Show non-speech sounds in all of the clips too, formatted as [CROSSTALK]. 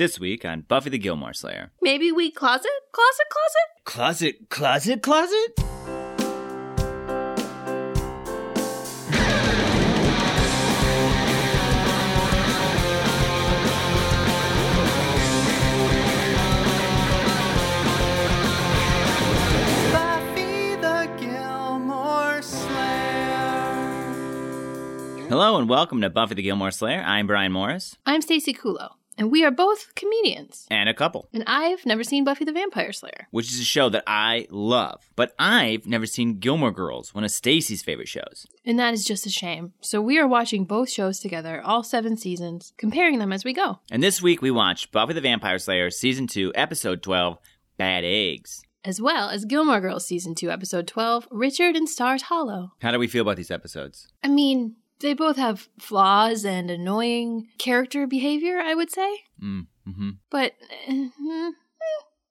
This week on Buffy the Gilmore Slayer. Maybe we closet, closet, closet. Closet, closet, closet? Buffy the Gilmore Slayer. Hello and welcome to Buffy the Gilmore Slayer. I'm Brian Morris I'm Stacey Kulo, and we are both comedians. and a couple, And I've never seen Buffy the Vampire Slayer. which is a show that I love. But I've never seen Gilmore Girls, one of Stacy's favorite shows. And that is just a shame. So we are watching both shows together, all seven seasons, comparing them as we go. And this week we watched Buffy the Vampire Slayer Season 2, Episode 12, Bad Eggs. As well as Gilmore Girls Season 2, Episode 12, Richard and Stars Hollow. How do we feel about these episodes? I mean, they both have flaws and annoying character behavior, I would say. Mm, hmm But mm, mm,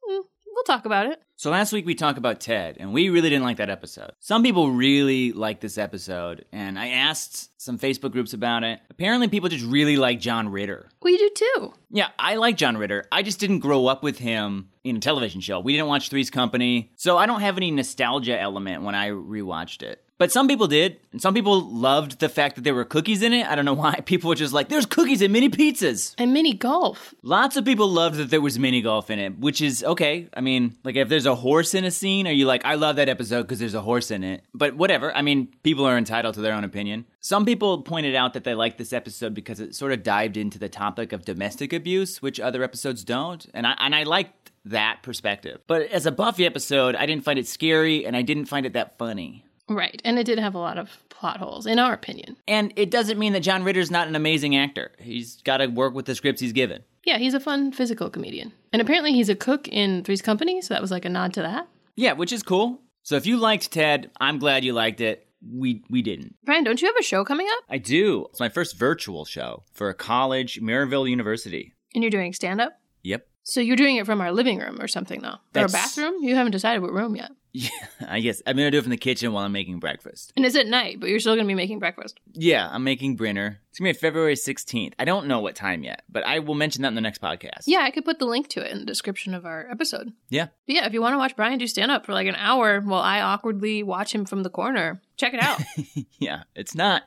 we'll talk about it. So last week we talked about Ted, and we really didn't like that episode. Some people really liked this episode, and I asked some Facebook groups about it. Apparently, people just really like John Ritter. We do too. Yeah, I like John Ritter. I just didn't grow up with him in a television show. We didn't watch Three's Company, so I don't have any nostalgia element when I rewatched it. But some people did, and some people loved the fact that there were cookies in it. I don't know why. [LAUGHS] People were just like, there's cookies and mini pizzas. And mini golf. Lots of people loved that there was mini golf in it, which is okay. I mean, like if there's a horse in a scene, are you like, I love that episode because there's a horse in it? But whatever. I mean, people are entitled to their own opinion. Some people pointed out that they liked this episode because it sort of dived into the topic of domestic abuse, which other episodes don't, and I and I liked that perspective. But as a Buffy episode, I didn't find it scary, and I didn't find it that funny. Right. And it did have a lot of plot holes, in our opinion. And it doesn't mean that John Ritter's not an amazing actor. He's got to work with the scripts he's given. Yeah, he's a fun physical comedian. And apparently he's a cook in Three's Company, so that was like a nod to that. Yeah, which is cool. So if you liked Ted, I'm glad you liked it. We we didn't. Brian, don't you have a show coming up? I do. It's my first virtual show for a college, Maryville University. And you're doing stand up? Yep. So you're doing it from our living room or something, though? Or a bathroom? You haven't decided what room yet. Yeah, [LAUGHS] I guess I'm gonna do it from the kitchen while I'm making breakfast. And it's at night, but you're still going to be making breakfast. Yeah, I'm making Brinner. It's gonna be February 16th. I don't know what time yet, but I will mention that in the next podcast. Yeah, I could put the link to it in the description of our episode. Yeah. But yeah, if you want to watch Brian do stand up for like an hour while I awkwardly watch him from the corner, check it out. [LAUGHS] yeah. It's not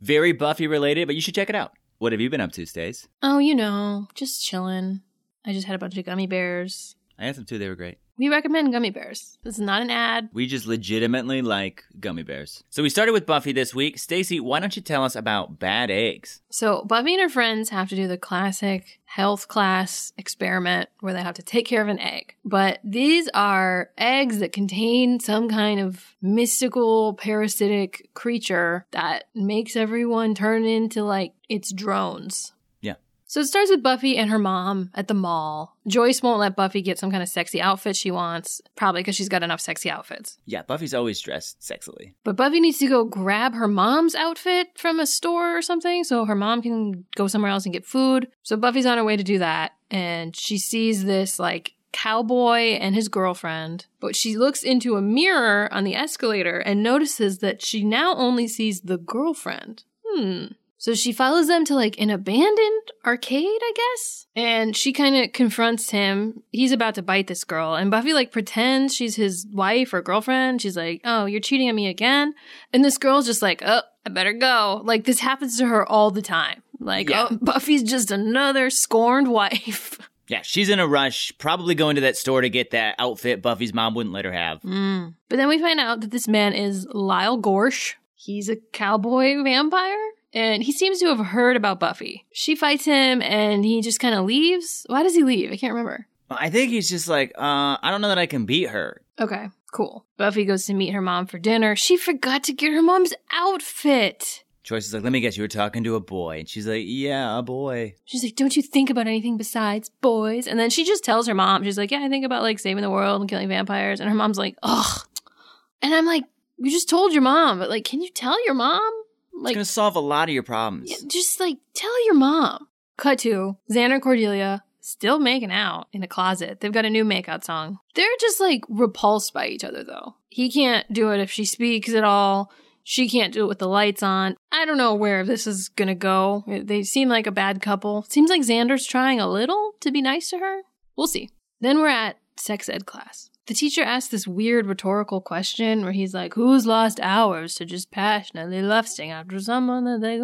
very Buffy related, but you should check it out. What have you been up to, Stace? oh, you know, just chilling. I just had a bunch of gummy bears. I had some too. They were great. We recommend gummy bears. This is not an ad. We just legitimately like gummy bears. So we started with Buffy this week. Stacy, why don't you tell us about bad eggs? So, Buffy and her friends have to do the classic health class experiment where they have to take care of an egg. But these are eggs that contain some kind of mystical parasitic creature that makes everyone turn into like its drones. So it starts with Buffy and her mom at the mall. Joyce won't let Buffy get some kind of sexy outfit she wants, probably because she's got enough sexy outfits. Yeah, Buffy's always dressed sexily. But Buffy needs to go grab her mom's outfit from a store or something so her mom can go somewhere else and get food. So Buffy's on her way to do that and she sees this like cowboy and his girlfriend. But she looks into a mirror on the escalator and notices that she now only sees the girlfriend. Hmm. So she follows them to like an abandoned arcade, I guess. And she kind of confronts him. He's about to bite this girl. And Buffy like pretends she's his wife or girlfriend. She's like, Oh, you're cheating on me again. And this girl's just like, Oh, I better go. Like this happens to her all the time. Like, Yeah. oh, Buffy's just another scorned wife. [LAUGHS] Yeah, she's in a rush, probably going to that store to get that outfit Buffy's mom wouldn't let her have. Mm. But then we find out that this man is Lyle Gorch. He's a cowboy vampire. And he seems to have heard about Buffy. She fights him and he just kind of leaves. Why does he leave? I can't remember. I think he's just like, uh, I don't know that I can beat her. Okay, cool. Buffy goes to meet her mom for dinner. She forgot to get her mom's outfit. Joyce is like, let me guess, you were talking to a boy. And she's like, yeah, a boy. She's like, Don't you think about anything besides boys? And then she just tells her mom, She's like, Yeah, I think about like saving the world and killing vampires. And her mom's like, Ugh. And I'm like, You just told your mom, but like, can you tell your mom? It's going to solve a lot of your problems. Yeah, just like tell your mom. Cut to Xander and Cordelia still making out in the closet. They've got a new makeout song. They're just like repulsed by each other though. He can't do it if she speaks at all. She can't do it with the lights on. I don't know where this is gonna go. They seem like a bad couple. Seems like Xander's trying a little to be nice to her. We'll see. Then we're at sex ed class. The teacher asks this weird rhetorical question where he's like, Who's lost hours to just passionately lusting after someone that they.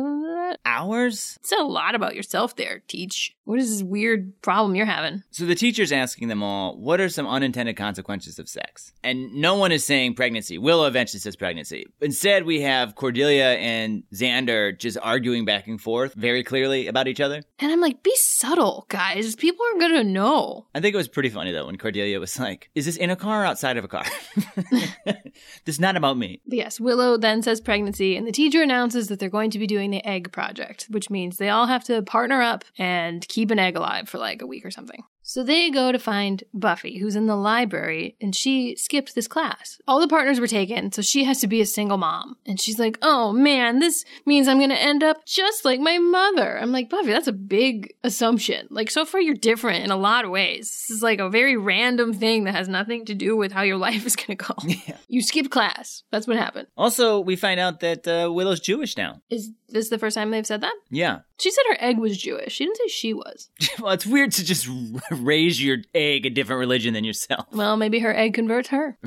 Hours? It's a lot about yourself there, teach. What is this weird problem you're having? So the teacher's asking them all, what are some unintended consequences of sex? And no one is saying pregnancy. Willow eventually says pregnancy. Instead, we have Cordelia and Xander just arguing back and forth very clearly about each other. And I'm like, be subtle, guys. People aren't gonna know. I think it was pretty funny though when Cordelia was like, "Is this in a car outside of a car?" [LAUGHS] this is not about me. Yes, Willow then says pregnancy, and the teacher announces that they're going to be doing the egg project, which means they all have to partner up and keep an egg alive for like a week or something. So they go to find Buffy, who's in the library, and she skipped this class. All the partners were taken, so she has to be a single mom. And she's like, oh man, this means I'm gonna end up just like my mother. I'm like, Buffy, that's a big assumption. Like, so far you're different in a lot of ways. This is like a very random thing that has nothing to do with how your [LAUGHS] life is gonna go. Yeah. You skipped class. That's what happened. Also, we find out that uh, Willow's Jewish now. Is this is the first time they've said that? Yeah. She said her egg was Jewish. She didn't say she was. [LAUGHS] well, it's weird to just [LAUGHS] raise your egg a different religion than yourself. Well, maybe her egg converts her.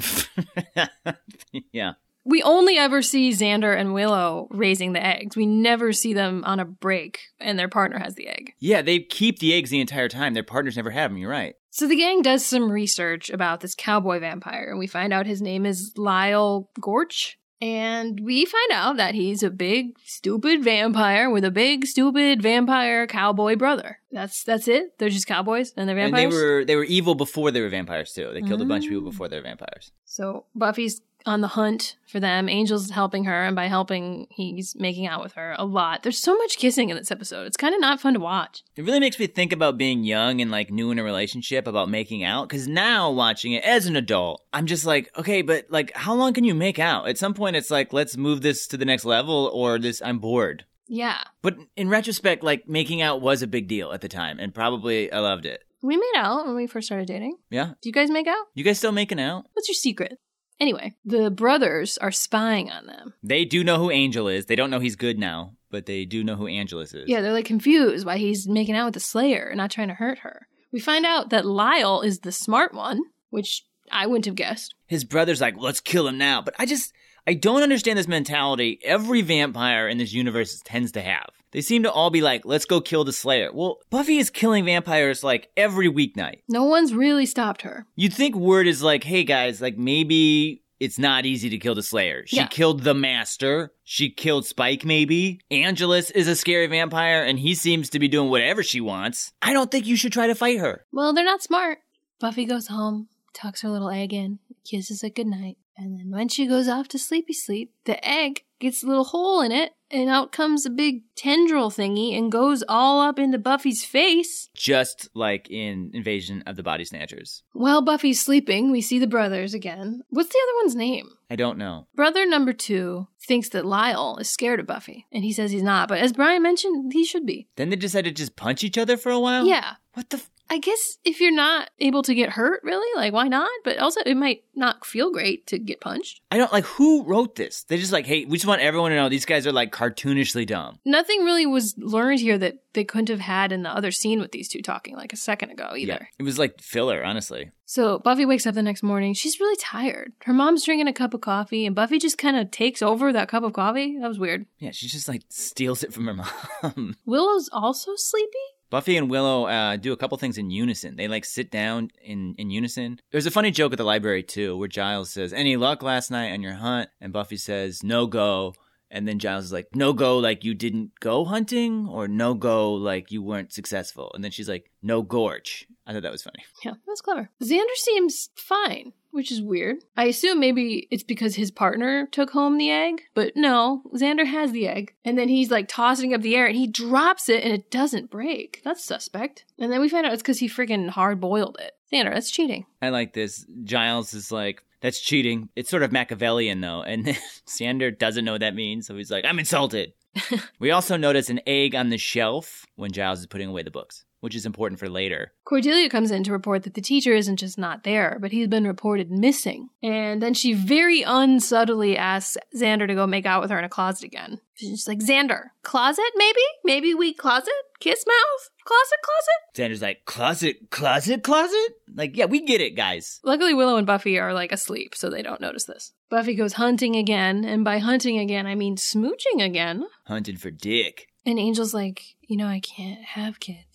[LAUGHS] yeah. We only ever see Xander and Willow raising the eggs. We never see them on a break and their partner has the egg. Yeah, they keep the eggs the entire time. Their partners never have them. You're right. So the gang does some research about this cowboy vampire, and we find out his name is Lyle Gorch. And we find out that he's a big, stupid vampire with a big, stupid vampire cowboy brother. That's that's it. They're just cowboys and they're And vampires. they were they were evil before they were vampires too. They killed a bunch of people mm. before they were vampires. So Buffy's on the hunt for them. Angel's helping her, and by helping, he's making out with her a lot. There's so much kissing in this episode. It's kind of not fun to watch. It really makes me think about being young and like new in a relationship about making out. Cause now watching it as an adult, I'm just like, okay, but like, how long can you make out? At some point, it's like, let's move this to the next level or this, I'm bored. Yeah. But in retrospect, like making out was a big deal at the time and probably I loved it. We made out when we first started dating. Yeah. Do you guys make out? You guys still making out? What's your secret? Anyway, the brothers are spying on them. They do know who Angel is. They don't know he's good now, but they do know who Angelus is. Yeah, they're like confused why he's making out with the Slayer and not trying to hurt her. We find out that Lyle is the smart one, which I wouldn't have guessed. his brother's like, let's kill him now. But I just, I don't understand this mentality every vampire in this universe tends to have. They seem to all be like, let's go kill the Slayer. Well, Buffy is killing vampires like every weeknight. No one's really stopped her. You'd think word is like, hey guys, like maybe it's not easy to kill the Slayer. She Yeah. killed the Master. She killed Spike, maybe. Angelus is a scary vampire and he seems to be doing whatever she wants. I don't think you should try to fight her. Well, they're not smart. Buffy goes home, tucks her little egg in, kisses it goodnight, and then when she goes off to sleepy sleep, the egg gets a little hole in it, and out comes a big tendril thingy and goes all up into Buffy's face. Just like in Invasion of the Body Snatchers. While Buffy's sleeping, we see the brothers again. What's the other one's name? I don't know. Brother number two thinks that Lyle is scared of Buffy, and he says he's not, but as Brian mentioned, he should be. Then they decide to just punch each other for a while? Yeah. What the? F- I guess if you're not able to get hurt, really, like, why not? But also, it might not feel great to get punched. I don't like who wrote this. They just like, hey, we just want everyone to know these guys are like cartoonishly dumb. Nothing really was learned here that they couldn't have had in the other scene with these two talking like a second ago either. It was like filler, honestly. So Buffy wakes up the next morning. She's really tired. Her mom's drinking a cup of coffee, and Buffy just kind of takes over that cup of coffee. That was weird. Yeah, she just like steals it from her [LAUGHS] mom. Willow's also sleepy? Buffy and Willow uh, do a couple things in unison. They like sit down in, in unison. There's a funny joke at the library too, where Giles says, "Any luck last night on your hunt?" And Buffy says, "No go." And then Giles is like, "No go, like you didn't go hunting, or no go, like you weren't successful." And then she's like, "No Gorch." I thought that was funny. Yeah, that's clever. Xander seems fine, which is weird. I assume maybe it's because his partner took home the egg, but no, Xander has the egg. And then he's like tossing up the air and he drops it and it doesn't break. That's suspect. And then we find out it's because he freaking hard boiled it. Xander, that's cheating. I like this. Giles is like, that's cheating. It's sort of Machiavellian, though. And [LAUGHS] Xander doesn't know what that means. So he's like, I'm insulted. [LAUGHS] we also notice an egg on the shelf when Giles is putting away the books. Which is important for later. Cordelia comes in to report that the teacher isn't just not there, but he's been reported missing. And then she very unsubtly asks Xander to go make out with her in a closet again. She's like, Xander, closet maybe? Maybe we closet? Kiss mouth? Closet, closet? Xander's like, closet, closet, closet? Like, yeah, we get it, guys. Luckily, Willow and Buffy are like asleep, so they don't notice this. Buffy goes hunting again, and by hunting again, I mean smooching again. Hunting for dick. And Angel's like, you know, I can't have kids.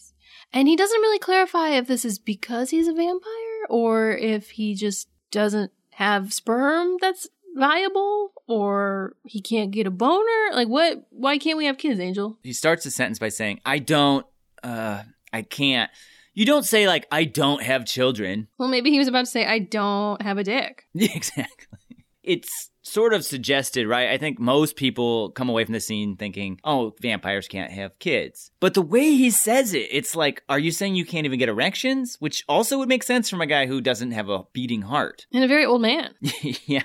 And he doesn't really clarify if this is because he's a vampire or if he just doesn't have sperm that's viable or he can't get a boner. Like, what? Why can't we have kids, Angel? He starts the sentence by saying, I don't, uh, I can't. You don't say, like, I don't have children. Well, maybe he was about to say, I don't have a dick. [LAUGHS] exactly. It's sort of suggested, right? I think most people come away from the scene thinking, oh, vampires can't have kids. But the way he says it, it's like, are you saying you can't even get erections? Which also would make sense from a guy who doesn't have a beating heart. And a very old man. [LAUGHS] yeah.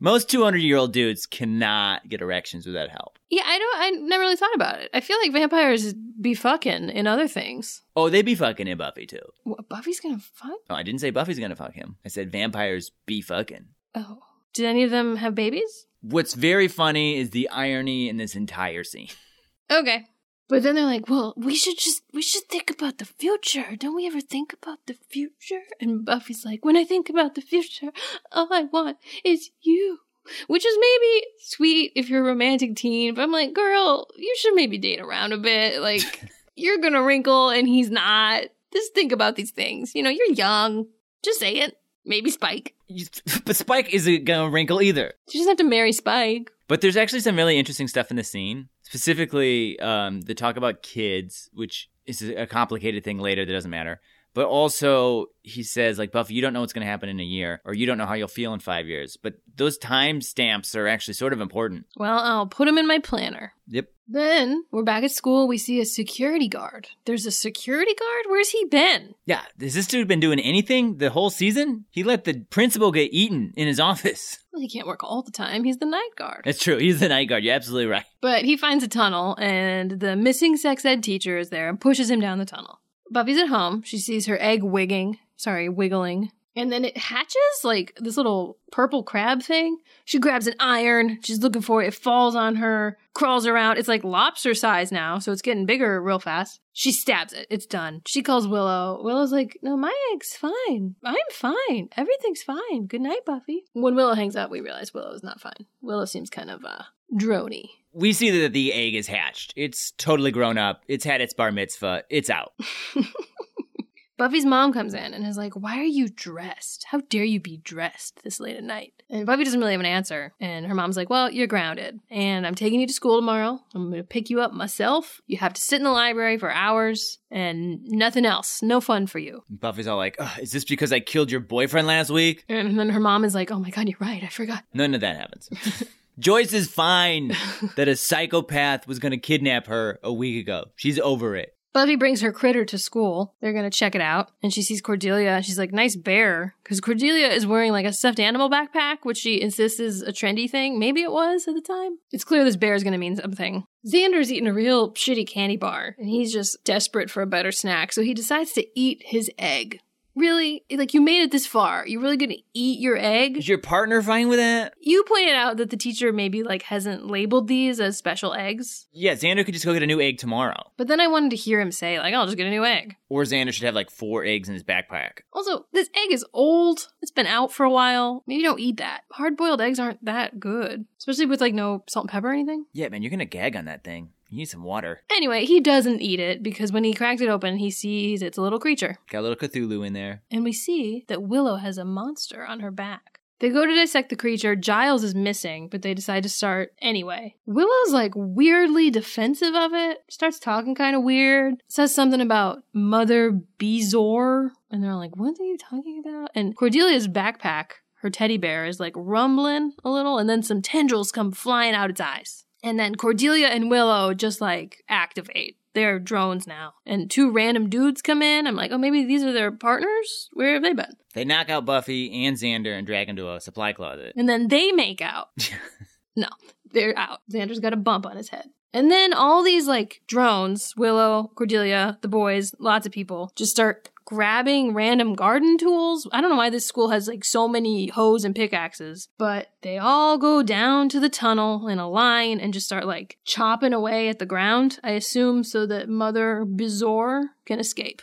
Most 200 year old dudes cannot get erections without help. Yeah, I don't, I never really thought about it. I feel like vampires be fucking in other things. Oh, they be fucking in Buffy too. What, Buffy's gonna fuck? Oh, I didn't say Buffy's gonna fuck him. I said vampires be fucking. Oh. Did any of them have babies? What's very funny is the irony in this entire scene. Okay. But then they're like, well, we should just, we should think about the future. Don't we ever think about the future? And Buffy's like, when I think about the future, all I want is you. Which is maybe sweet if you're a romantic teen, but I'm like, girl, you should maybe date around a bit. Like, [LAUGHS] you're gonna wrinkle and he's not. Just think about these things. You know, you're young. Just say it. Maybe Spike. [LAUGHS] But Spike isn't gonna wrinkle either. She doesn't have to marry Spike. But there's actually some really interesting stuff in the scene. Specifically, um, the talk about kids, which is a complicated thing later that doesn't matter. But also, he says, like, Buffy, you don't know what's going to happen in a year, or you don't know how you'll feel in five years. But those time stamps are actually sort of important. Well, I'll put them in my planner. Yep. Then we're back at school. We see a security guard. There's a security guard? Where's he been? Yeah, has this dude been doing anything the whole season? He let the principal get eaten in his [LAUGHS] office. Well, he can't work all the time. He's the night guard. That's true. He's the night guard. You're absolutely right. But he finds a tunnel, and the missing sex ed teacher is there and pushes him down the tunnel. Buffy's at home. She sees her egg wigging. Sorry, wiggling. And then it hatches like this little purple crab thing. She grabs an iron. She's looking for it. It falls on her, crawls around. It's like lobster size now, so it's getting bigger real fast. She stabs it. It's done. She calls Willow. Willow's like, No, my egg's fine. I'm fine. Everything's fine. Good night, Buffy. When Willow hangs up, we realize Willow is not fine. Willow seems kind of uh drony. We see that the egg is hatched. It's totally grown up. It's had its bar mitzvah. It's out. [LAUGHS] Buffy's mom comes in and is like, Why are you dressed? How dare you be dressed this late at night? And Buffy doesn't really have an answer. And her mom's like, Well, you're grounded. And I'm taking you to school tomorrow. I'm going to pick you up myself. You have to sit in the library for hours and nothing else. No fun for you. Buffy's all like, "Ugh, is this because I killed your boyfriend last week? And then her mom is like, Oh my God, you're right. I forgot. None of that happens. [LAUGHS] Joyce is fine that a psychopath was going to kidnap her a week ago. She's over it. Buffy brings her critter to school. They're gonna check it out, and she sees Cordelia. She's like, "Nice bear," because Cordelia is wearing like a stuffed animal backpack, which she insists is a trendy thing. Maybe it was at the time. It's clear this bear is gonna mean something. Xander's eating a real shitty candy bar, and he's just desperate for a better snack, so he decides to eat his egg. Really? Like, you made it this far. You really gonna eat your egg? Is your partner fine with that? You pointed out that the teacher maybe like hasn't labeled these as special eggs. Yeah, Xander could just go get a new egg tomorrow. But then I wanted to hear him say, like, I'll just get a new egg. Or Xander should have like four eggs in his backpack. Also, this egg is old. It's been out for a while. Maybe don't eat that. Hard boiled eggs aren't that good, especially with like no salt and pepper or anything. Yeah, man, you're to gag on that thing. You need some water. Anyway, he doesn't eat it because when he cracked it open, he sees it's a little creature. Got a little Cthulhu in there. And we see that Willow has a monster on her back. They go to dissect the creature. Giles is missing, but they decide to start anyway. Willow's like weirdly defensive of it, starts talking kind of weird, says something about Mother Bezoar. And they're like, what are you talking about? And Cordelia's backpack, her teddy bear, is like rumbling a little, and then some tendrils come flying out its eyes. And then Cordelia and Willow just like activate. They're drones now. And two random dudes come in. I'm like, oh, maybe these are their partners? Where have they been? They knock out Buffy and Xander and drag him to a supply closet. And then they make out. [LAUGHS] no, they're out. Xander's got a bump on his head. And then all these like drones, Willow, Cordelia, the boys, lots of people just start grabbing random garden tools. I don't know why this school has like so many hoes and pickaxes, but they all go down to the tunnel in a line and just start like chopping away at the ground, I assume, so that Mother Bezoar can escape.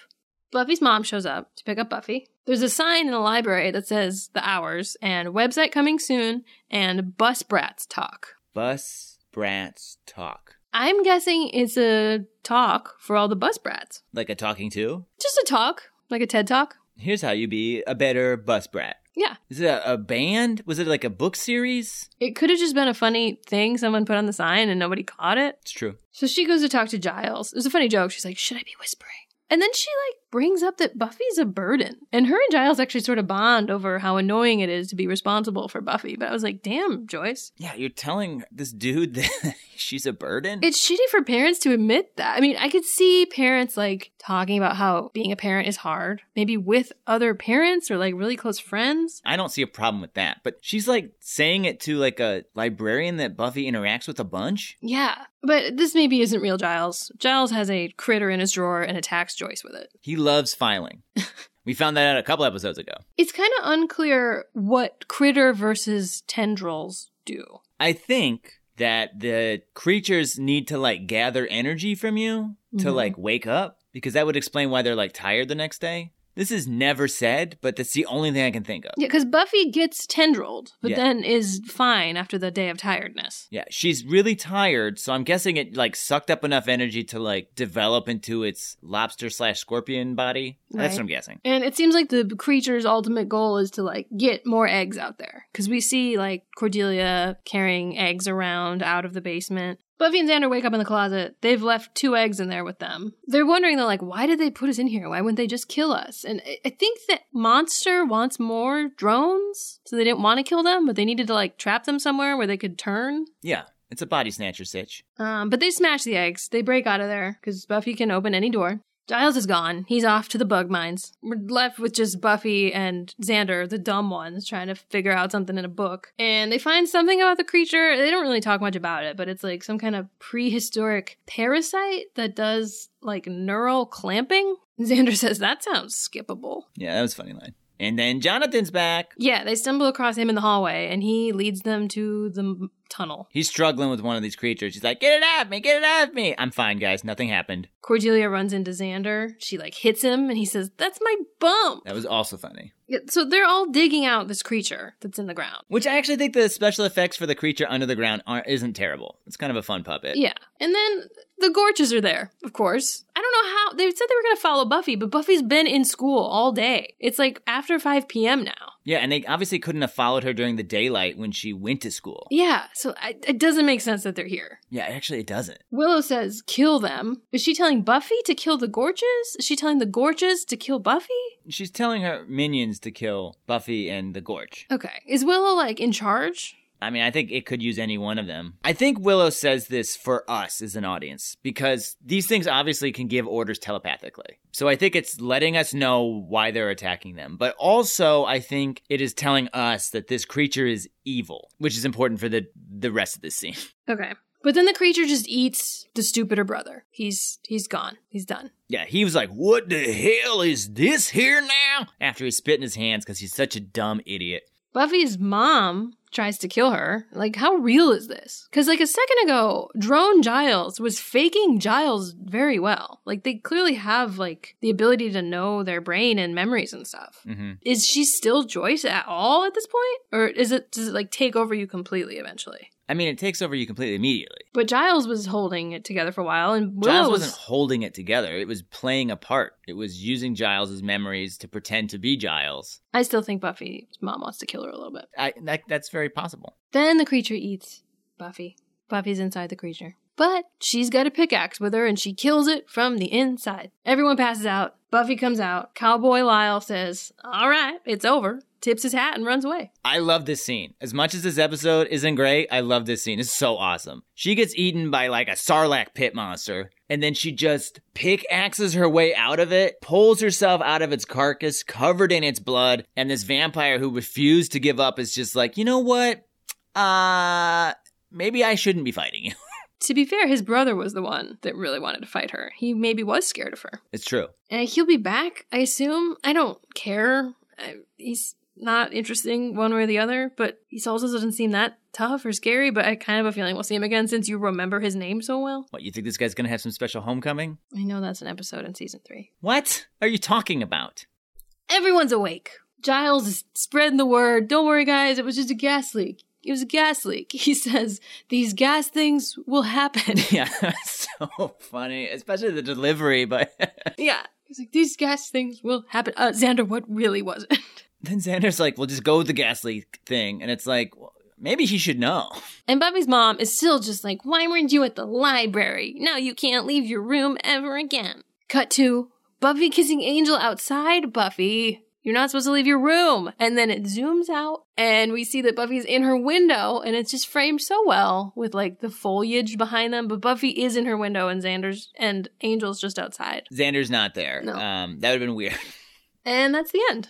Buffy's mom shows up to pick up Buffy. There's a sign in the library that says the hours and website coming soon and bus brats talk. Bus brats talk. I'm guessing it's a talk for all the bus brats. Like a talking to? Just a talk, like a TED talk. Here's how you be a better bus brat. Yeah. Is it a, a band? Was it like a book series? It could have just been a funny thing someone put on the sign and nobody caught it. It's true. So she goes to talk to Giles. It was a funny joke. She's like, Should I be whispering? And then she like brings up that Buffy's a burden. And her and Giles actually sort of bond over how annoying it is to be responsible for Buffy. But I was like, damn, Joyce. Yeah, you're telling this dude [LAUGHS] that she's a burden? It's shitty for parents to admit that. I mean, I could see parents like talking about how being a parent is hard, maybe with other parents or like really close friends. I don't see a problem with that. But she's like saying it to like a librarian that Buffy interacts with a bunch. Yeah. But this maybe isn't real Giles. Giles has a critter in his drawer and attacks Joyce with it. He loves filing. [LAUGHS] we found that out a couple episodes ago. It's kind of unclear what critter versus tendrils do. I think that the creatures need to like gather energy from you to Mhm. like wake up because that would explain why they're like tired the next day. This is never said, but that's the only thing I can think of. Yeah, because Buffy gets tendrilled, but Yeah. then is fine after the day of tiredness. Yeah, she's really tired, so I'm guessing it like sucked up enough energy to like develop into its lobster slash scorpion body. That's what I'm guessing. And it seems like the creature's ultimate goal is to like get more eggs out there. Because we see like Cordelia carrying eggs around out of the basement. Buffy and Xander wake up in the closet. They've left two eggs in there with them. They're wondering, they're like, why did they put us in here? Why wouldn't they just kill us? And I- think that Monster wants more drones. So they didn't want to kill them, but they needed to like trap them somewhere where they could turn. Yeah, it's a body snatcher sitch. Um, but they smash the eggs. They break out of there because Buffy can open any door. Giles is gone. He's off to the bug mines. We're left with just Buffy and Xander, the dumb ones, trying to figure out something in a book. And they find something about the creature. They don't really talk much about it, but it's like some kind of prehistoric parasite that does like neural clamping. [LAUGHS] Xander says that sounds skippable. Yeah, that was a funny line. And then Jonathan's back. Yeah, they stumble across him in the hallway and he leads them to the tunnel. He's struggling with one of these creatures. He's like, "Get it out of me! Get it out of me!" I'm fine, guys. Nothing happened. Cordelia runs into Xander. She like hits him and he says, That's my bump. That was also funny. Yeah, So they're all digging out this creature that's in the ground. Which I actually think the special effects for the creature under the ground aren't isn't terrible. It's kind of a fun puppet. Yeah. And then the Gorches are there, of course. I don't know how they said they were going to follow Buffy, but Buffy's been in school all day. It's like after 5 p.m. now. Yeah, and they obviously couldn't have followed her during the daylight when she went to school. Yeah, so I, it doesn't make sense that they're here. Yeah, actually, it doesn't. Willow says, kill them. Is she telling Buffy to kill the Gorches? Is she telling the Gorches to kill Buffy? She's telling her minions to kill Buffy and the Gorch. Okay. Is Willow like in charge? I mean, I think it could use any one of them. I think Willow says this for us as an audience because these things obviously can give orders telepathically. So I think it's letting us know why they're attacking them. But also, I think it is telling us that this creature is evil, which is important for the the rest of this scene. [LAUGHS] Okay. But then the creature just eats the stupider brother. He's he's gone. He's done. Yeah, he was like, "What the hell is this here now?" After he spit in his hands because he's such a dumb idiot. Buffy's mom tries to kill her. Like, how real is this? Because, like, a second ago, Drone Giles was faking Giles very well. Like, they clearly have, like, the ability to know their brain and memories and stuff. hmm Is she still Joyce at all at this point? Or is it, does it, like, take over you completely eventually? I mean, it takes over you completely immediately. But Giles was holding it together for a while, and Willow Giles was. wasn't holding it together. It was playing a part. It was using Giles's memories to pretend to be Giles. I still think Buffy's mom wants to kill her a little bit. I, that, that's very possible. Then the creature eats Buffy. Buffy's inside the creature. But she's got a pickaxe with her and she kills it from the inside. Everyone passes out. Buffy comes out. Cowboy Lyle says, All right, it's over. Tips his hat and runs away. I love this scene. As much as this episode isn't great, I love this scene. It's so awesome. She gets eaten by like a sarlacc pit monster, and then she just pickaxes her way out of it, pulls herself out of its carcass, covered in its blood, and this vampire who refused to give up is just like, you know what? Uh, maybe I shouldn't be fighting you. [LAUGHS] To be fair, his brother was the one that really wanted to fight her. He maybe was scared of her. It's true. And he'll be back, I assume. I don't care. I, he's not interesting one way or the other, but he also doesn't seem that tough or scary, but I kind of have a feeling we'll see him again since you remember his name so well. What, you think this guy's gonna have some special homecoming? I know that's an episode in season three. What are you talking about? Everyone's awake. Giles is spreading the word. Don't worry, guys, it was just a gas leak. It was a gas leak. [LAUGHS] He says, These gas things will happen. [LAUGHS] Yeah, so funny, especially the delivery, but [LAUGHS] yeah. He's like, These gas things will happen. Uh, Xander, what really was it? Then Xander's like, we'll just go with the gas leak thing. And it's like, well, maybe he should know. And Buffy's mom is still just like, Why weren't you at the library? Now you can't leave your room ever again. Cut to Buffy kissing Angel outside. Buffy, you're not supposed to leave your room. And then it zooms out and we see that Buffy's in her window and it's just framed so well with like the foliage behind them. But Buffy is in her window and Xander's and Angel's just outside. Xander's not there. No. Um, that would have been weird. And that's the end.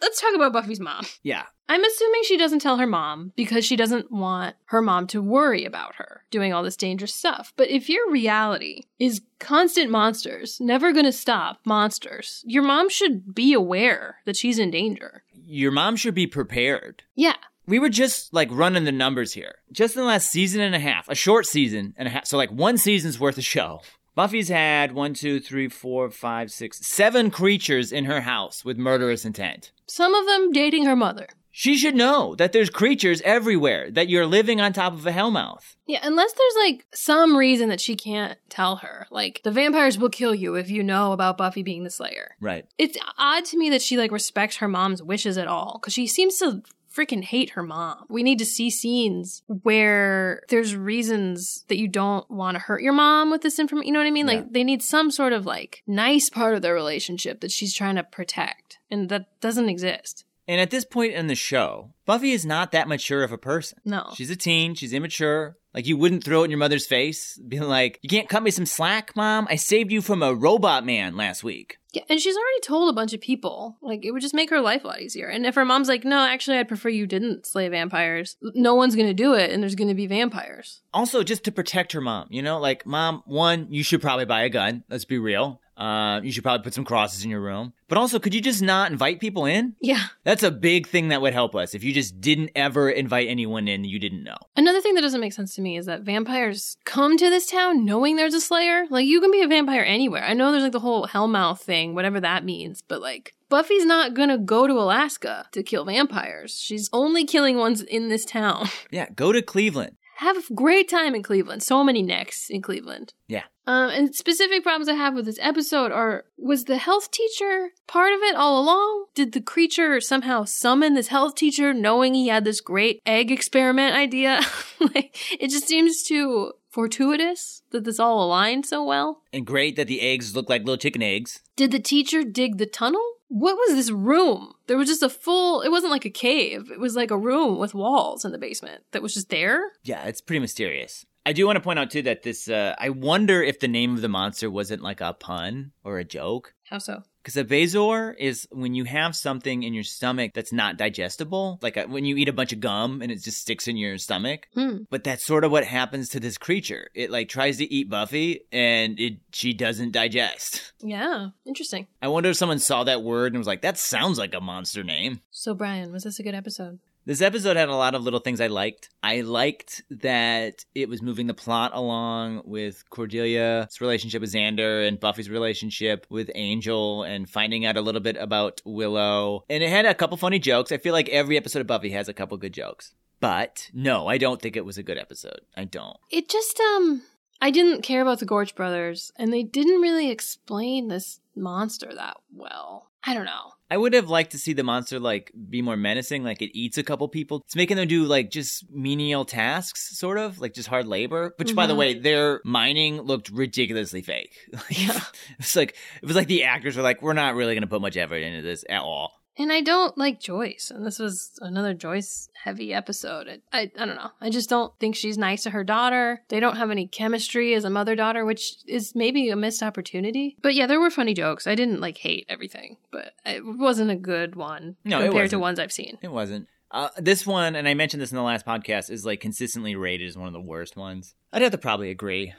Let's talk about Buffy's mom. yeah. I'm assuming she doesn't tell her mom because she doesn't want her mom to worry about her doing all this dangerous stuff. But if your reality is constant monsters, never gonna stop monsters, your mom should be aware that she's in danger. Your mom should be prepared. Yeah. We were just like running the numbers here. Just in the last season and a half, a short season and a half, so like one season's worth of show. Buffy's had one, two, three, four, five, six, seven creatures in her house with murderous intent. Some of them dating her mother. She should know that there's creatures everywhere, that you're living on top of a hellmouth. Yeah, unless there's like some reason that she can't tell her. Like, the vampires will kill you if you know about Buffy being the Slayer. Right. It's odd to me that she like respects her mom's wishes at all because she seems to freaking hate her mom. We need to see scenes where there's reasons that you don't want to hurt your mom with this information. You know what I mean? Yeah. Like they need some sort of like nice part of their relationship that she's trying to protect, and that doesn't exist. And at this point in the show, Buffy is not that mature of a person. No. She's a teen, she's immature. Like, you wouldn't throw it in your mother's face, being like, You can't cut me some slack, mom? I saved you from a robot man last week. Yeah, and she's already told a bunch of people. Like, it would just make her life a lot easier. And if her mom's like, no, actually, I'd prefer you didn't slay vampires, no one's gonna do it, and there's gonna be vampires. Also, just to protect her mom, you know, like, mom, one, you should probably buy a gun. Let's be real. Uh, you should probably put some crosses in your room. But also, could you just not invite people in? Yeah. That's a big thing that would help us if you just didn't ever invite anyone in you didn't know. Another thing that doesn't make sense to me is that vampires come to this town knowing there's a slayer. Like, you can be a vampire anywhere. I know there's like the whole Hellmouth thing, whatever that means, but like, Buffy's not gonna go to Alaska to kill vampires. She's only killing ones in this town. [LAUGHS] Yeah, go to Cleveland. Have a great time in Cleveland. So many necks in Cleveland. Yeah. Um, and specific problems I have with this episode are was the health teacher part of it all along? Did the creature somehow summon this health teacher knowing he had this great egg experiment idea? [LAUGHS] like, it just seems too fortuitous that this all aligned so well. And great that the eggs look like little chicken eggs. Did the teacher dig the tunnel? What was this room? There was just a full, it wasn't like a cave. It was like a room with walls in the basement that was just there. Yeah, it's pretty mysterious. I do want to point out too that this, uh, I wonder if the name of the monster wasn't like a pun or a joke. How so? Because a Bezoar is when you have something in your stomach that's not digestible, like a, when you eat a bunch of gum and it just sticks in your stomach. Hmm. But that's sort of what happens to this creature. It like tries to eat Buffy and it she doesn't digest. Yeah, interesting. I wonder if someone saw that word and was like, "That sounds like a monster name." So, Brian, was this a good episode? This episode had a lot of little things I liked. I liked that it was moving the plot along with Cordelia's relationship with Xander and Buffy's relationship with Angel and finding out a little bit about Willow. And it had a couple funny jokes. I feel like every episode of Buffy has a couple good jokes. But no, I don't think it was a good episode. I don't. It just, um, I didn't care about the Gorch brothers, and they didn't really explain this monster that well. I don't know. I would have liked to see the monster like be more menacing, like it eats a couple people. It's making them do like just menial tasks, sort of like just hard labor. Which, by the Mhm. way, their mining looked ridiculously fake. [LAUGHS] Yeah. it's like it was like the actors were like, "We're not really going to put much effort into this at all." And I don't like Joyce, and this was another Joyce heavy episode. It, I I don't know. I just don't think she's nice to her daughter. They don't have any chemistry as a mother daughter, which is maybe a missed opportunity. But yeah, there were funny jokes. I didn't like hate everything, but it wasn't a good one No, compared to ones I've seen. It wasn't. Uh, this one, and I mentioned this in the last podcast, is like consistently rated as one of the worst ones. I'd have to probably agree.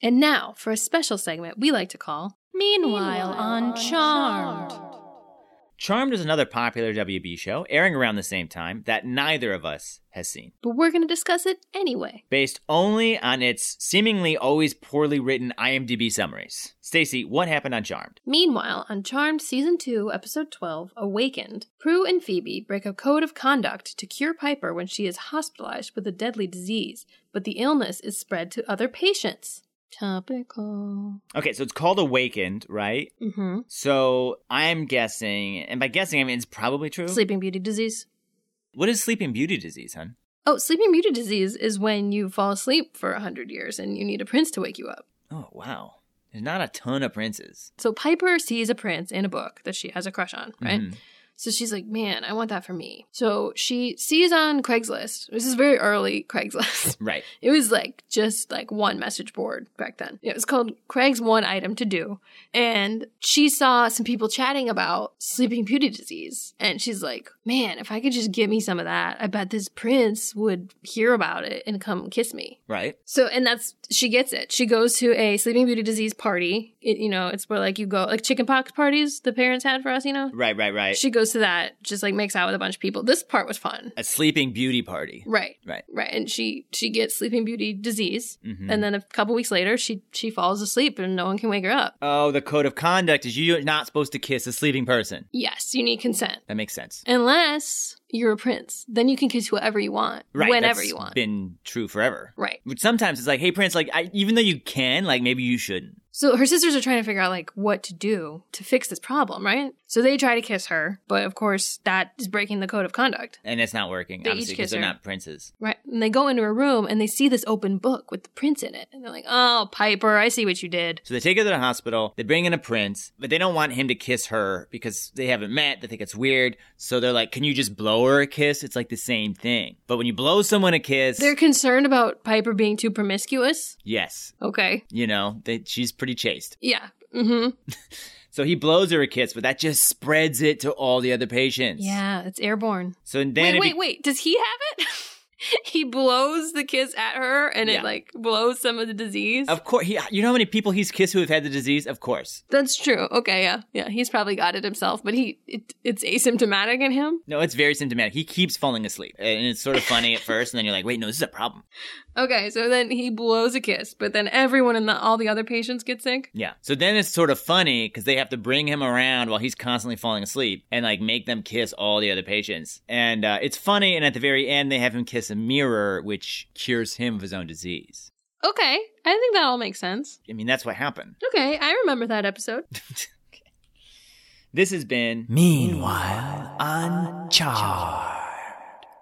And now for a special segment we like to call Meanwhile on Charmed. Charmed is another popular WB show airing around the same time that neither of us has seen. But we're going to discuss it anyway. Based only on its seemingly always poorly written IMDb summaries. Stacy, what happened on Charmed? Meanwhile, on Charmed Season 2, Episode 12, Awakened, Prue and Phoebe break a code of conduct to cure Piper when she is hospitalized with a deadly disease, but the illness is spread to other patients. Topical. Okay, so it's called Awakened, right? Mm-hmm. So I'm guessing, and by guessing I mean it's probably true. Sleeping Beauty disease. What is sleeping beauty disease, hon? Oh, sleeping beauty disease is when you fall asleep for a hundred years and you need a prince to wake you up. Oh wow, there's not a ton of princes. So Piper sees a prince in a book that she has a crush on, right? Mhm. So she's like, man, I want that for me. So she sees on Craigslist. This is very early Craigslist. [LAUGHS] Right. It was like just like one message board back then. It was called Craig's One Item to Do. And she saw some people chatting about sleeping beauty disease. And she's like, man, if I could just get me some of that, I bet this prince would hear about it and come kiss me. Right. So, and that's, she gets it. She goes to a sleeping beauty disease party. It, you know, it's where like you go, like chickenpox parties the parents had for us, you know? Right. Right. Right. She goes to that, just like makes out with a bunch of people. This part was fun. a sleeping beauty party. Right. Right. Right. And she she gets sleeping beauty disease. Mhm. And then a couple weeks later she she falls asleep and no one can wake her up. Oh, the code of conduct is you're not supposed to kiss a sleeping person. Yes, you need consent. That makes sense. Unless you're a prince. Then you can kiss whoever you want. Right. Whenever you want. Been true forever. right. But sometimes it's like, hey, Prince, like, I, even though you can, like, maybe you shouldn't. So her sisters are trying to figure out like what to do to fix this problem, right? So they try to kiss her, but of course that is breaking the code of conduct. And it's not working, They obviously, because they're her. not princes. Right. And they go into a room and they see this open book with the prince in it. And they're like, "Oh, Piper, I see what you did." So they take her to the hospital. They bring in a prince, but they don't want him to kiss her because they haven't met. They think it's weird. So they're like, "Can you just blow her a kiss?" It's like the same thing. But when you blow someone a kiss, They're concerned about Piper being too promiscuous. yes, Okay. you know, they, she's pretty chaste. Yeah. Mm Mhm. [LAUGHS] So he blows her a kiss, but that just spreads it to all the other patients. Yeah, it's airborne. So then wait, wait, be- wait. Does he have it? [LAUGHS] he blows the kiss at her and Yeah. it like blows some of the disease. Of course, he, you know how many people he's kissed who have had the disease? Of course. That's true. Okay, yeah. Yeah, he's probably got it himself, but he it, it's asymptomatic in him. No, it's very symptomatic. He keeps falling asleep. And it's sort of funny at first, and then you're like, wait, no, this is a problem. Okay, so then he blows a kiss, but then everyone in the all the other patients get sick. Yeah. So then it's sort of funny because they have to bring him around while he's constantly falling asleep and like make them kiss all the other patients. And uh, it's funny. And at the very end, they have him kiss a mirror, which cures him of his own disease. Okay, I think that all makes sense. I mean, that's what happened. Okay, I remember that episode. [LAUGHS] This has been Meanwhile on Char.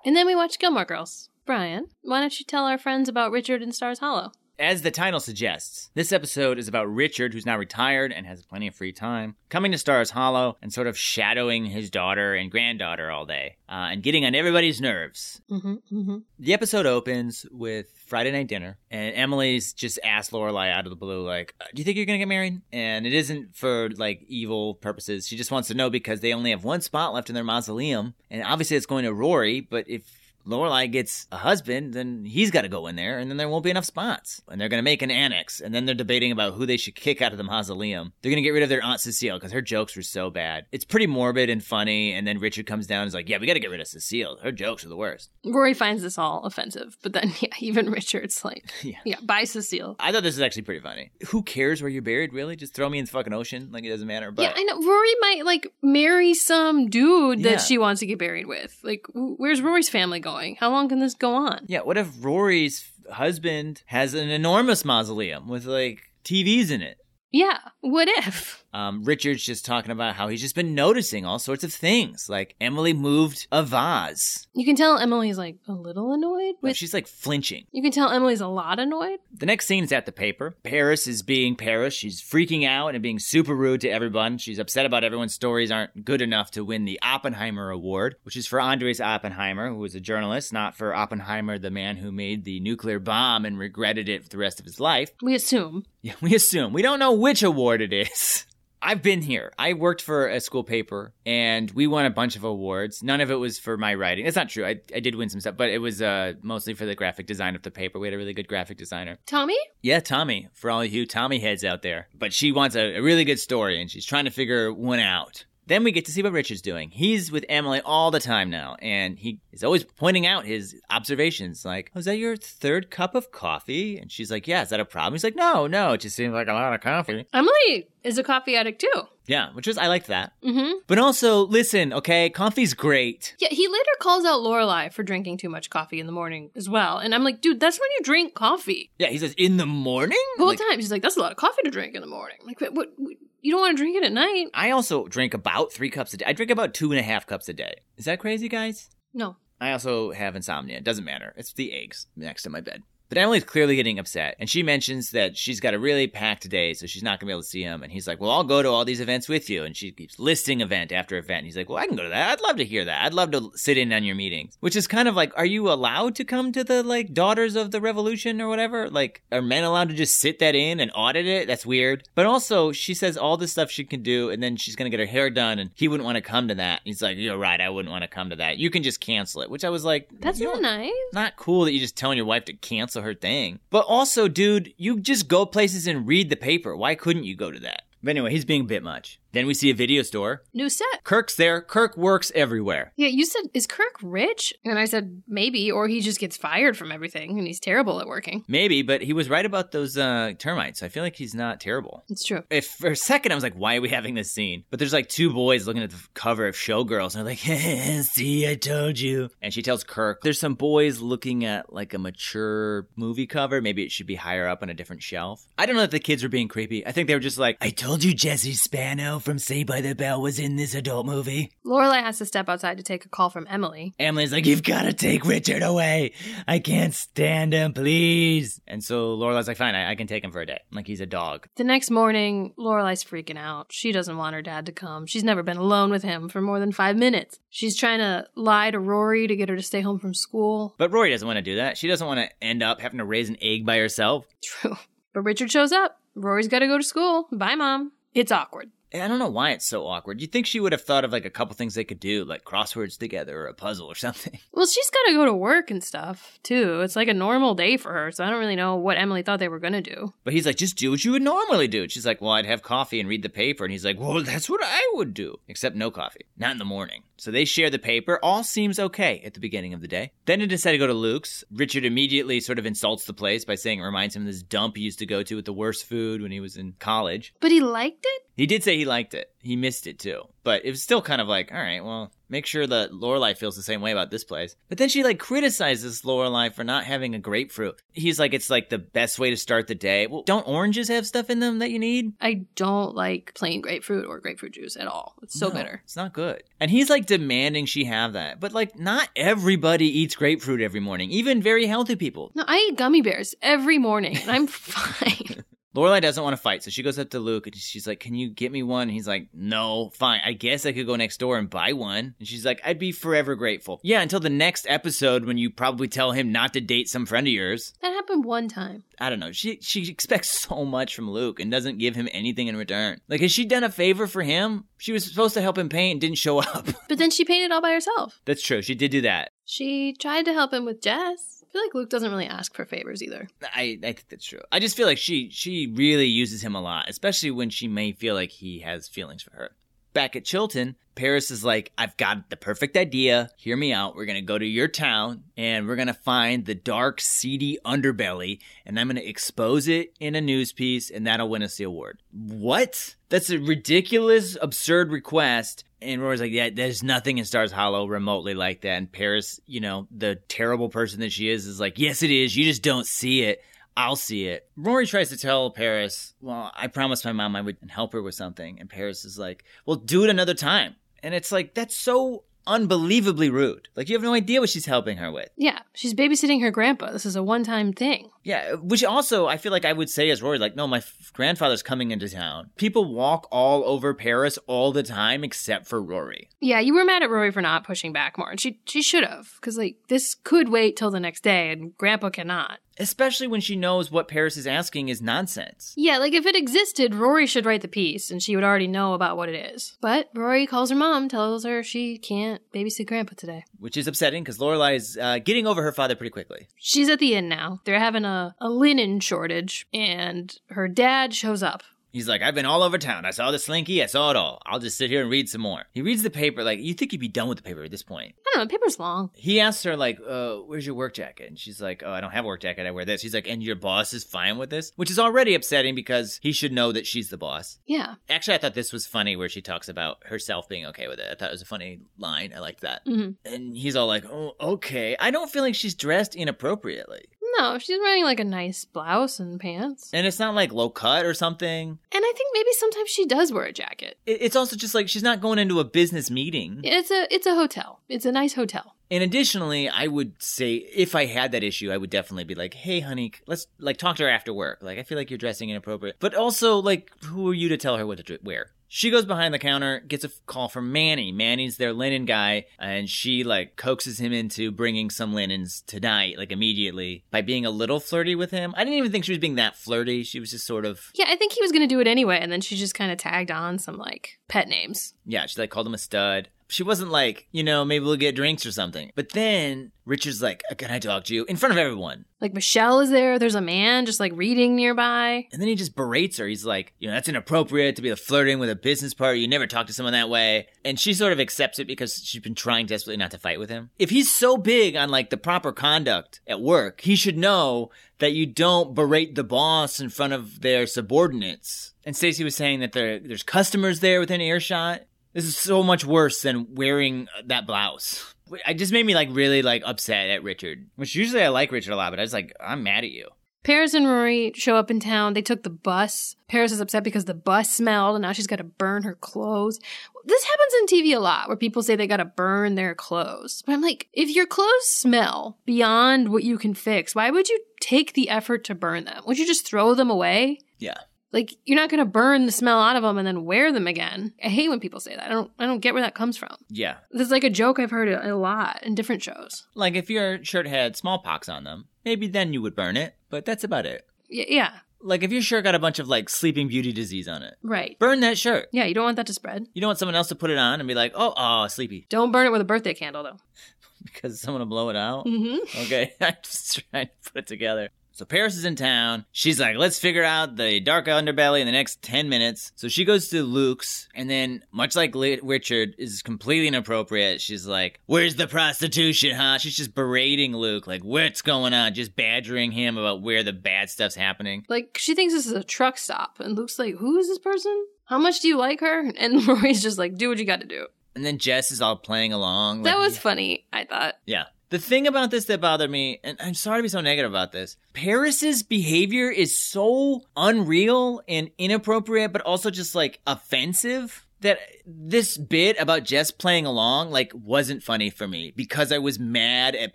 And then we watched Gilmore Girls. Brian, why don't you tell our friends about Richard and Stars Hollow? As the title suggests, this episode is about Richard, who's now retired and has plenty of free time, coming to Stars Hollow and sort of shadowing his daughter and granddaughter all day, uh, and getting on everybody's nerves. Mm-hmm, mm-hmm. The episode opens with Friday night dinner, and Emily's just asked Lorelai out of the blue, like, "Uh, "Do you think you're gonna get married?" And it isn't for like evil purposes. She just wants to know because they only have one spot left in their mausoleum, and obviously it's going to Rory. But if Lorelai gets a husband, then he's got to go in there, and then there won't be enough spots. And they're going to make an annex, and then they're debating about who they should kick out of the mausoleum. They're going to get rid of their Aunt Cecile because her jokes were so bad. It's pretty morbid and funny, and then Richard comes down and is like, Yeah, we got to get rid of Cecile. Her jokes are the worst. Rory finds this all offensive, but then [LAUGHS] yeah, even Richard's like, [LAUGHS] Yeah. yeah, bye Cecile. I thought this was actually pretty funny. Who cares where you're buried, really? Just throw me in the fucking ocean. Like, it doesn't matter. But yeah, I know. Rory might like marry some dude that Yeah. she wants to get buried with. Like, where's Rory's family going? How long can this go on? Yeah, what if Rory's husband has an enormous mausoleum with like TVs in it? Yeah, what if? Um, Richard's just talking about how he's just been noticing all sorts of things. Like Emily moved a vase. You can tell Emily's like a little annoyed with. She's like flinching. you can tell Emily's a lot annoyed. The next scene is at the paper. Paris is being Paris. She's freaking out and being super rude to everyone. She's upset about everyone's stories aren't good enough to win the Oppenheimer Award, which is for Andres Oppenheimer, who was a journalist, not for Oppenheimer, the man who made the nuclear bomb and regretted it for the rest of his life. We assume. Yeah, [LAUGHS] we assume. We don't know which award it is. [LAUGHS] I've been here. I worked for a school paper and we won a bunch of awards. None of it was for my writing. That's not true. I, I did win some stuff, but it was uh, mostly for the graphic design of the paper. We had a really good graphic designer. Tommy? Yeah, Tommy, for all you Tommy heads out there. But she wants a, a really good story and she's trying to figure one out. Then we get to see what Richard's doing. He's with Emily all the time now, and he is always pointing out his observations like, oh, Is that your third cup of coffee? And she's like, Yeah, is that a problem? He's like, No, no, it just seems like a lot of coffee. Emily is a coffee addict too. Yeah, which is, I liked that. Mm-hmm. But also, listen, okay, coffee's great. Yeah, he later calls out Lorelai for drinking too much coffee in the morning as well. And I'm like, dude, that's when you drink coffee. Yeah, he says, In the morning? The whole Like, time. She's like, that's a lot of coffee to drink in the morning. Like, what, what, what- you don't want to drink it at night? I also drink about three cups a day. I drink about two and a half cups a day. Is that crazy, guys? No. I also have insomnia. It doesn't matter. It's the eggs next to my bed. But Emily's clearly getting upset, and she mentions that she's got a really packed day, so she's not gonna be able to see him. And he's like, "Well, I'll go to all these events with you." And she keeps listing event after event. And he's like, "Well, I can go to that. I'd love to hear that. I'd love to sit in on your meetings." Which is kind of like, are you allowed to come to the like Daughters of the Revolution or whatever? Like, are men allowed to just sit that in and audit it? That's weird. But also, she says all this stuff she can do, and then she's gonna get her hair done, and he wouldn't want to come to that. He's like, "You're right. I wouldn't want to come to that. You can just cancel it." Which I was like, That's not nice. not cool that you're just telling your wife to cancel her thing. But also, dude, you just go places and read the paper. Why couldn't you go to that? But anyway, he's being a bit much. Then we see a video store. New set. Kirk's there. Kirk works everywhere. Yeah, you said, is Kirk rich? And I said, maybe, or he just gets fired from everything and he's terrible at working. Maybe, but he was right about those uh, termites. I feel like he's not terrible. It's true. If for a second I was like, why are we having this scene? But there's like two boys looking at the cover of Showgirls and they're like, [LAUGHS] see, I told you. And she tells Kirk, there's some boys looking at like a mature movie cover. Maybe it should be higher up on a different shelf. I don't know if the kids were being creepy. I think they were just like, I told you Jesse Spano from Saved by the Bell was in this adult movie. Lorelai has to step outside to take a call from Emily. Emily's like, You've got to take Richard away. I can't stand him, please. And so Lorelai's like, Fine, I, I can take him for a day. Like he's a dog. The next morning, Lorelai's freaking out. She doesn't want her dad to come. She's never been alone with him for more than five minutes. She's trying to lie to Rory to get her to stay home from school. But Rory doesn't want to do that. She doesn't want to end up having to raise an egg by herself. True. But Richard shows up. Rory's got to go to school. Bye, mom. It's awkward. I don't know why it's so awkward. You'd think she would have thought of like a couple things they could do, like crosswords together or a puzzle or [LAUGHS] something. Well, she's got to go to work and stuff, too. It's like a normal day for her, so I don't really know what Emily thought they were going to do. But he's like, just do what you would normally do. And she's like, well, I'd have coffee and read the paper. And he's like, well, that's what I would do. Except no coffee. Not in the morning. So they share the paper. All seems okay at the beginning of the day. Then they decide to go to Luke's. Richard immediately sort of insults the place by saying it reminds him of this dump he used to go to with the worst food when he was in college. But he liked it? He did say he liked it. He missed it too. But it was still kind of like, all right, well, make sure that Lorelai feels the same way about this place. But then she like criticizes Lorelai for not having a grapefruit. He's like, it's like the best way to start the day. Well, don't oranges have stuff in them that you need? I don't like plain grapefruit or grapefruit juice at all. It's so No, bitter. It's not good. And he's like demanding she have that. But like, not everybody eats grapefruit every morning, even very healthy people. No, I eat gummy bears every morning, and I'm [LAUGHS] fine. Lorelai doesn't want to fight, so she goes up to Luke and she's like, "Can you get me one?" And he's like, "No, fine. I guess I could go next door and buy one." And she's like, "I'd be forever grateful." Yeah, until the next episode when you probably tell him not to date some friend of yours. that happened one time. I don't know. She she expects [LAUGHS] so much from Luke and doesn't give him anything in return. Like, has she done a favor for him? She was supposed to help him paint and didn't show [LAUGHS] up. But then she painted all by herself. That's true. She did do that. She tried to help him with Jess. I feel like Luke doesn't really ask for favors either. I, I think that's true. I just feel like she she really uses him a lot, especially when she may feel like he has feelings for her. Back at Chilton, Paris is like, I've got the perfect idea. Hear me out. We're going to go to your town and we're going to find the dark, seedy underbelly and I'm going to expose it in a news piece and that'll win us the award. What? That's a ridiculous, absurd request. And Rory's like, yeah, there's nothing in Stars Hollow remotely like that. And Paris, you know, the terrible person that she is, is like, yes, it is. You just don't see it. I'll see it. Rory tries to tell Paris, well, I promised my mom I would help her with something. And Paris is like, well, do it another time. And it's like, that's so unbelievably rude. Like, you have no idea what she's helping her with. Yeah, she's babysitting her grandpa. This is a one time thing. Yeah, which also I feel like I would say as Rory, like, no, my f- grandfather's coming into town. People walk all over Paris all the time except for Rory. Yeah, you were mad at Rory for not pushing back more, and she she should have, because like this could wait till the next day, and Grandpa cannot. Especially when she knows what Paris is asking is nonsense. Yeah, like if it existed, Rory should write the piece and she would already know about what it is. But Rory calls her mom, tells her she can't babysit Grandpa today. Which is upsetting because Lorelai is uh, getting over her father pretty quickly. She's at the inn now. They're having a, a linen shortage, and her dad shows up. He's like, I've been all over town. I saw the slinky. I saw it all. I'll just sit here and read some more. He reads the paper. Like, you think he'd be done with the paper at this point. I don't know, the paper's long. He asks her, like, uh, where's your work jacket? And she's like, oh, I don't have a work jacket. I wear this. He's like, and your boss is fine with this? Which is already upsetting because he should know that she's the boss. Yeah. Actually, I thought this was funny where she talks about herself being okay with it. I thought it was a funny line. I liked that. hmm And he's all like, oh, okay. I don't feel like she's dressed inappropriately. No, she's wearing like a nice blouse and pants. And it's not like low cut or something. And I think maybe sometimes she does wear a jacket. It- It's also just like she's not going into a business meeting. It's a it's a hotel. It's a nice hotel. And additionally, I would say if I had that issue, I would definitely be like, "Hey, honey, let's like talk to her after work. Like, I feel like you're dressing inappropriate." But also, like, who are you to tell her what to dr- wear? She goes behind the counter, gets a call from Manny. Manny's their linen guy, and she like coaxes him into bringing some linens tonight, like immediately, by being a little flirty with him. I didn't even think she was being that flirty. She was just sort of, Yeah, I think he was gonna do it anyway, and then she just kind of tagged on some like pet names. yeah, she like called him a stud. She wasn't like, you know, maybe we'll get drinks or something. But then Richard's like, uh, "Can I talk to you?" in front of everyone. Like Michelle is there. There's a man just like reading nearby. And then he just berates her. He's like, you know, that's inappropriate to be flirting with a business partner. You never talk to someone that way. And she sort of accepts it because she's been trying desperately not to fight with him. If he's so big on like the proper conduct at work, he should know that you don't berate the boss in front of their subordinates. And Stacey was saying that there there's customers there within earshot. This is so much worse than wearing that blouse. It just made me like really like upset at Richard. Which usually I like Richard a lot, but I was like, I'm mad at you. Paris and Rory show up in town. They took the bus. Paris is upset because the bus smelled and now she's got to burn her clothes. This happens in TV a lot where people say they got to burn their clothes. But I'm like, if your clothes smell beyond what you can fix, why would you take the effort to burn them? Would you just throw them away? Yeah. Like you're not going to burn the smell out of them and then wear them again. I hate when people say that. I don't I don't get where that comes from. Yeah. This is like a joke I've heard a, a lot in different shows. Like if your shirt had smallpox on them, maybe then you would burn it, but that's about it. Y- yeah, Like if your shirt got a bunch of like sleeping beauty disease on it, right. burn that shirt. Yeah, you don't want that to spread. You don't want someone else to put it on and be like, "Oh, oh, sleepy," Don't burn it with a birthday candle though. [LAUGHS] because someone will blow it out. Mm-hmm. Okay, [LAUGHS] I'm just trying to put it together. So Paris is in town. She's like, let's figure out the dark underbelly in the next 10 minutes. So she goes to Luke's, and then, much like Li- Richard, is completely inappropriate. She's like, where's the prostitution, huh? She's just berating Luke, like, what's going on? Just badgering him about where the bad stuff's happening. Like she thinks this is a truck stop, and Luke's like, "Who is this person? How much do you like her?" [LAUGHS] And Rory's just like, "Do what you got to do." And then Jess is all playing along. that like- was funny. I thought. Yeah. The thing about this that bothered me, and I'm sorry to be so negative about this, Paris's behavior is so unreal and inappropriate, but also just like offensive that this bit about Jess playing along like wasn't funny for me because I was mad at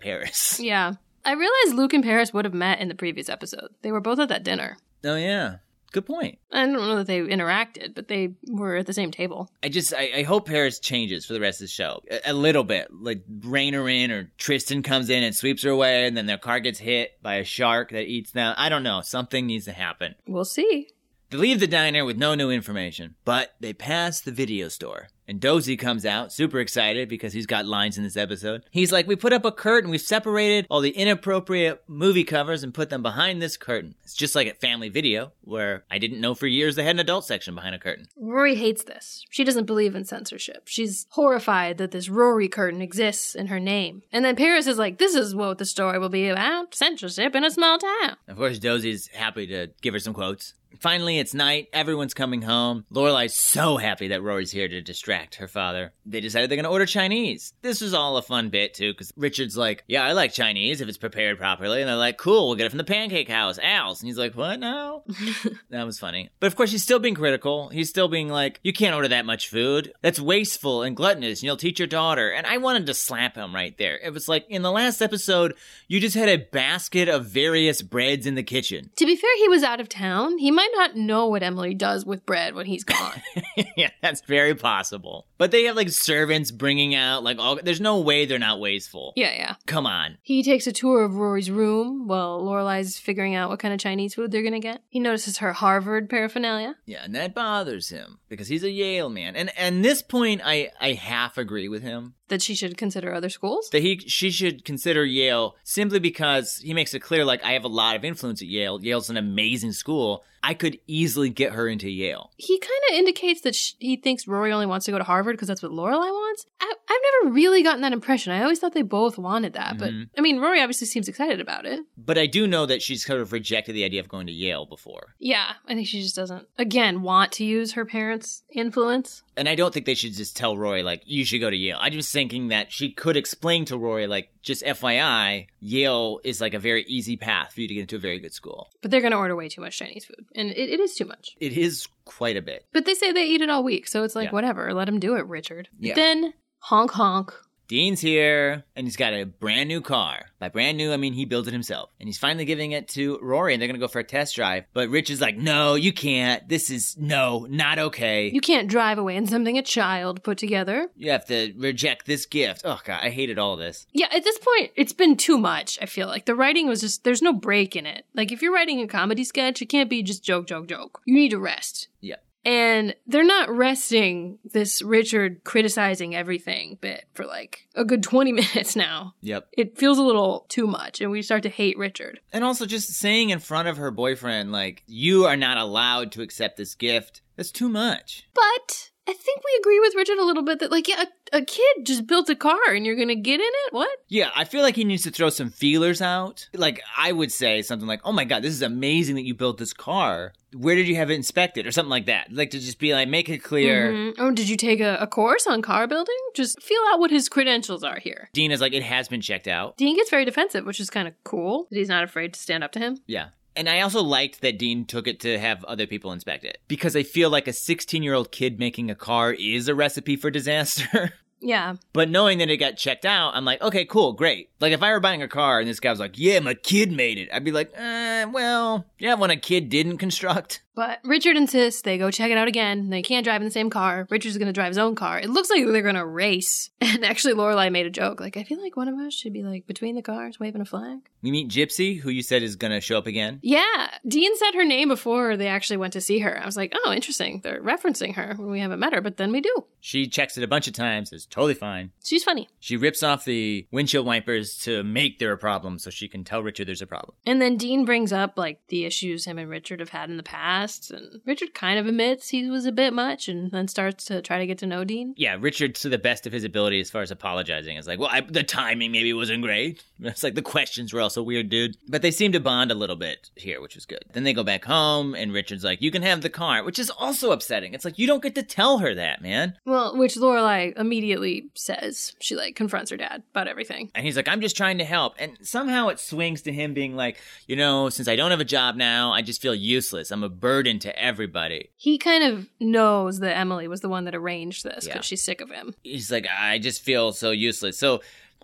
Paris. Yeah, I realized Luke and Paris would have met in the previous episode. They were both at that dinner. Oh yeah. Good point. I don't know that they interacted, but they were at the same table. I just I, I hope Paris changes for the rest of the show a, a little bit. Like rein her in, or Tristan comes in and sweeps her away, and then their car gets hit by a shark that eats them. I don't know. Something needs to happen. We'll see. They leave the diner with no new information, but they pass the video store. And Dozy comes out, super excited because he's got lines in this episode. He's like, We put up a curtain, we've separated all the inappropriate movie covers and put them behind this curtain. It's just like at Family Video, where I didn't know for years they had an adult section behind a curtain. Rory hates this. She doesn't believe in censorship. She's horrified that this Rory curtain exists in her name. And then Paris is like, this is what the story will be about censorship in a small town. Of course, Dozy's happy to give her some quotes. Finally, it's night. Everyone's coming home. Lorelai's so happy that Rory's here to distract her father. They decided they're going to order Chinese. This was all a fun bit, too, because Richard's like, Yeah, I like Chinese if it's prepared properly. And they're like, Cool, we'll get it from the pancake house, Al's. And he's like, What now? [LAUGHS] that was funny. But of course, he's still being critical. He's still being like, You can't order that much food. That's wasteful and gluttonous, and you'll teach your daughter. And I wanted to slap him right there. It was like, in the last episode, you just had a basket of various breads in the kitchen. To be fair, he was out of town. He might not know what Emily does with bread when he's gone. [LAUGHS] yeah, that's very possible. Possible. But they have like servants bringing out like all. There's no way they're not wasteful. Yeah, yeah. Come on. He takes a tour of Rory's room while Lorelai's figuring out what kind of Chinese food they're gonna get. He notices her Harvard paraphernalia. Yeah, and that bothers him because he's a Yale man. And and this point, I I half agree with him That she should consider other schools. that he she should consider Yale simply because he makes it clear like I have a lot of influence at Yale. Yale's an amazing school. I could easily get her into Yale. He kind of indicates that sh- he thinks Rory only wants to go to Harvard because that's what Lorelai wants. I- I've never really gotten that impression. I always thought they both wanted that, but Mhm. I mean, Rory obviously seems excited about it. But I do know that she's kind of rejected the idea of going to Yale before. Yeah, I think she just doesn't, again, want to use her parents' influence. And I don't think they should just tell Roy, like, you should go to Yale. I'm just thinking that she could explain to Roy, like, just FYI, Yale is like a very easy path for you to get into a very good school. But they're going to order way too much Chinese food, and it, it is too much. It is quite a bit. But they say they eat it all week, so it's like, Yeah. whatever, let them do it, Richard. Yeah. Then, honk honk. Dean's here, and he's got a brand new car. By brand new, I mean he built it himself. And he's finally giving it to Rory, and they're gonna go for a test drive. But Rich is like, no, you can't. This is, no, not okay. You can't drive away in something a child put together. You have to reject this gift. Oh, God, I hated all this. Yeah, at this point, it's been too much, I feel like. The writing was just, there's no break in it. Like, if you're writing a comedy sketch, it can't be just joke, joke, joke. You need to rest. Yeah. And they're not resting this Richard criticizing everything bit for like a good 20 [LAUGHS] minutes now. Yep. It feels a little too much, and we start to hate Richard. And also just saying in front of her boyfriend, like, you are not allowed to accept this gift. That's too much. But I think we agree with Richard a little bit that, like, yeah, a, a kid just built a car and you're gonna get in it? What? Yeah, I feel like he needs to throw some feelers out. Like, I would say something like, oh my God, this is amazing that you built this car. Where did you have it inspected? Or something like that. Like, to just be like, make it clear. Mhm. Oh, did you take a, a course on car building? Just feel out what his credentials are here. Dean is like, it has been checked out. Dean gets very defensive, which is kind of cool. That he's not afraid to stand up to him. Yeah. And I also liked that Dean took it to have other people inspect it. Because I feel like a 16 year old kid making a car is a recipe for disaster. [LAUGHS] Yeah. But knowing that it got checked out, I'm like, okay, cool, great. Like if I were buying a car and this guy was like, yeah, my kid made it, I'd be like, uh, well, yeah, when a kid didn't construct. But Richard insists they go check it out again. They can't drive in the same car. Richard's going to drive his own car. It looks like they're going to race. [LAUGHS] And actually, Lorelai made a joke. Like, I feel like one of us should be like between the cars waving a flag. We meet Gypsy, who you said is gonna show up again. Yeah. Dean said her name before they actually went to see her. I was like, oh, interesting. They're referencing her when we haven't met her, but then we do. She checks it a bunch of times, it's totally fine. She's funny. She rips off the windshield wipers to make there a problem so she can tell Richard there's a problem. And then Dean brings up like the issues him and Richard have had in the past. And Richard kind of admits he was a bit much and then starts to try to get to know Dean. Yeah, Richard, to the best of his ability as far as apologizing, is like, well, I, the timing maybe wasn't great. [LAUGHS] It's like the questions were also weird, dude. But they seem to bond a little bit here, which is good. Then they go back home, and Richard's like, you can have the car, which is also upsetting. It's like, you don't get to tell her that, man. Well, which Lorelai immediately says. She like confronts her dad about everything. And he's like, I'm just trying to help. And somehow it swings to him being like, you know, since I don't have a job now, I just feel useless. I'm a burden to everybody. He kind of knows that Emily was the one that arranged this because Yeah. she's sick of him. He's like, I just feel so useless. So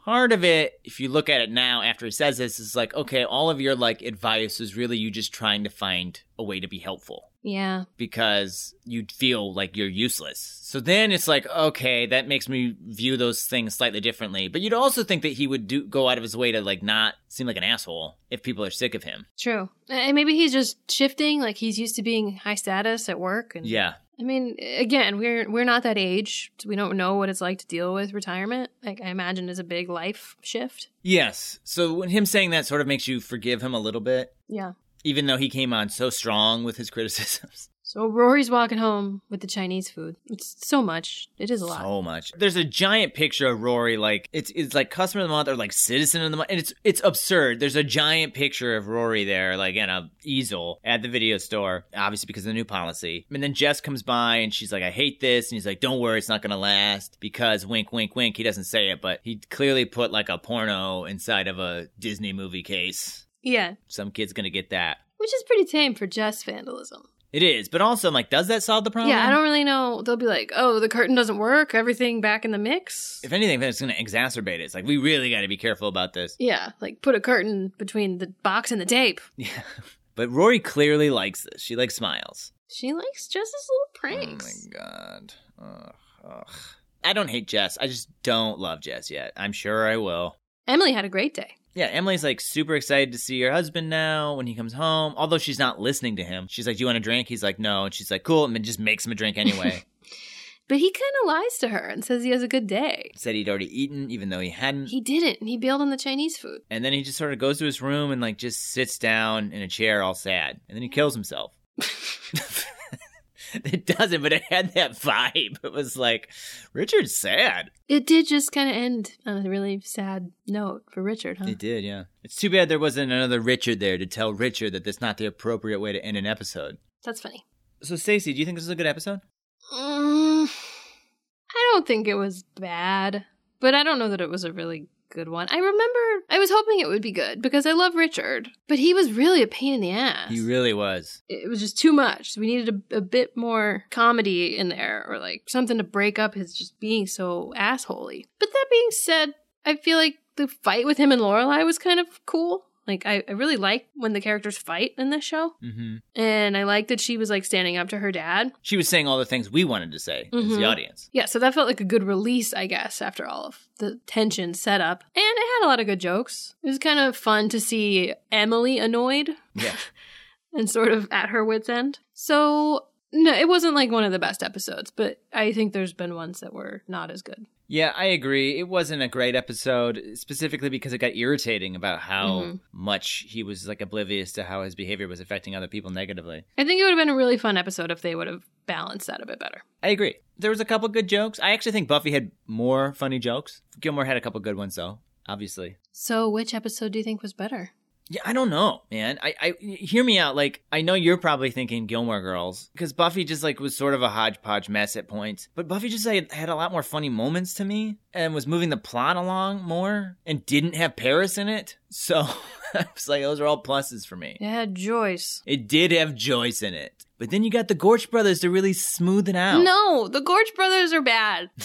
part of it, if you look at it now after he says this, is like, okay, all of your like advice is really you just trying to find a way to be helpful. Yeah. because you feel like you're useless. So then it's like, okay, that makes me view those things slightly differently. But you'd also think that he would do go out of his way to like not seem like an asshole if people are sick of him. True. And maybe he's just shifting, like he's used to being high status at work and Yeah. I mean, again, we're we're not that age. We don't know what it's like to deal with retirement. Like I imagine is a big life shift. Yes. So when him saying that sort of makes you forgive him a little bit, Yeah. even though he came on so strong with his [LAUGHS] criticisms. So Rory's walking home with the Chinese food. It's so much. It is a lot. So much. There's a giant picture of Rory, like it's it's like customer of the month or like citizen of the month, and it's it's absurd. There's a giant picture of Rory there, like in a easel at the video store, obviously because of the new policy. And then Jess comes by and she's like, "I hate this," and he's like, "Don't worry, it's not gonna last." Because wink, wink, wink. He doesn't say it, but he clearly put like a porno inside of a Disney movie case. Yeah. Some kid's gonna get that. Which is pretty tame for Jess vandalism. It is, but also I'm like, does that solve the problem? Yeah, I don't really know. They'll be like, oh, the curtain doesn't work. Everything back in the mix. If anything, that's going to exacerbate it. It's like we really got to be careful about this. Yeah, like put a curtain between the box and the tape. [LAUGHS] Yeah. But Rory clearly likes this. She likes smiles. She likes Jess's little pranks. Oh my god. Ugh. ugh. I don't hate Jess. I just don't love Jess yet. I'm sure I will. Emily had a great day. Yeah, Emily's like super excited to see her husband now when he comes home. Although she's not listening to him. She's like, Do you want a drink? He's like, No. And she's like, Cool. And then just makes him a drink anyway. [LAUGHS] But he kind of lies to her and says he has a good day. Said he'd already eaten, even though he hadn't. He didn't. And he bailed on the Chinese food. and then he just sort of goes to his room and like just sits down in a chair all sad. And then he kills himself. [LAUGHS] [LAUGHS] it doesn't, but it had that vibe. It was like, Richard's sad. It did just kind of end on a really sad note for Richard, huh? It did, yeah. It's too bad there wasn't another Richard there to tell Richard that that's not the appropriate way to end an episode. That's funny. So, Stacey, do you think this is a good episode? Mm, I don't think it was bad, but I don't know that it was a really good one. I remember I was hoping it would be good because I love Richard, but he was really a pain in the ass. He really was. it was just too much. We needed a, a bit more comedy in there or like something to break up his just being so assholey. But that being said, I feel like the fight with him and Lorelai was kind of cool. Like I, I really like when the characters fight in this show. hmm And I like that she was like standing up to her dad. She was saying all the things we wanted to say as the Mhm. audience. Yeah, so that felt like a good release, I guess, after all of the tension set up. And it had a lot of good jokes. It was kind of fun to see Emily annoyed Yeah. [LAUGHS] and sort of at her wits' end. So, no, it wasn't like one of the best episodes, but I think there's been ones that were not as good. Yeah, I agree. It wasn't a great episode, specifically because it got irritating about how Mhm. much he was like oblivious to how his behavior was affecting other people negatively. I think it would have been a really fun episode if they would have balanced that a bit better. I agree. There was a couple good jokes. I actually think Buffy had more funny jokes. Gilmore had a couple good ones though, obviously. So, which episode do you think was better? Yeah, I don't know, man. I, I hear me out. Like, I know you're probably thinking Gilmore Girls because Buffy just like was sort of a hodgepodge mess at points, but Buffy just like, had a lot more funny moments to me and was moving the plot along more and didn't have Paris in it. So [LAUGHS] I was like, those are all pluses for me. It had Joyce. It did have Joyce in it, but then you got the Gorch brothers to really smooth it out. No, the Gorch brothers are bad. [LAUGHS]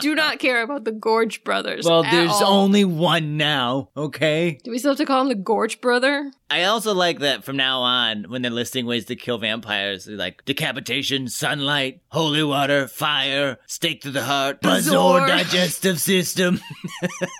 Do not care about the Gorch brothers. well, there's all. only one now. Okay. Do we still have to call him the Gorch brother? I also like that from now on, when they're listing ways to kill vampires, they're like decapitation, sunlight, holy water, fire, stake to the heart, Bezoar digestive system.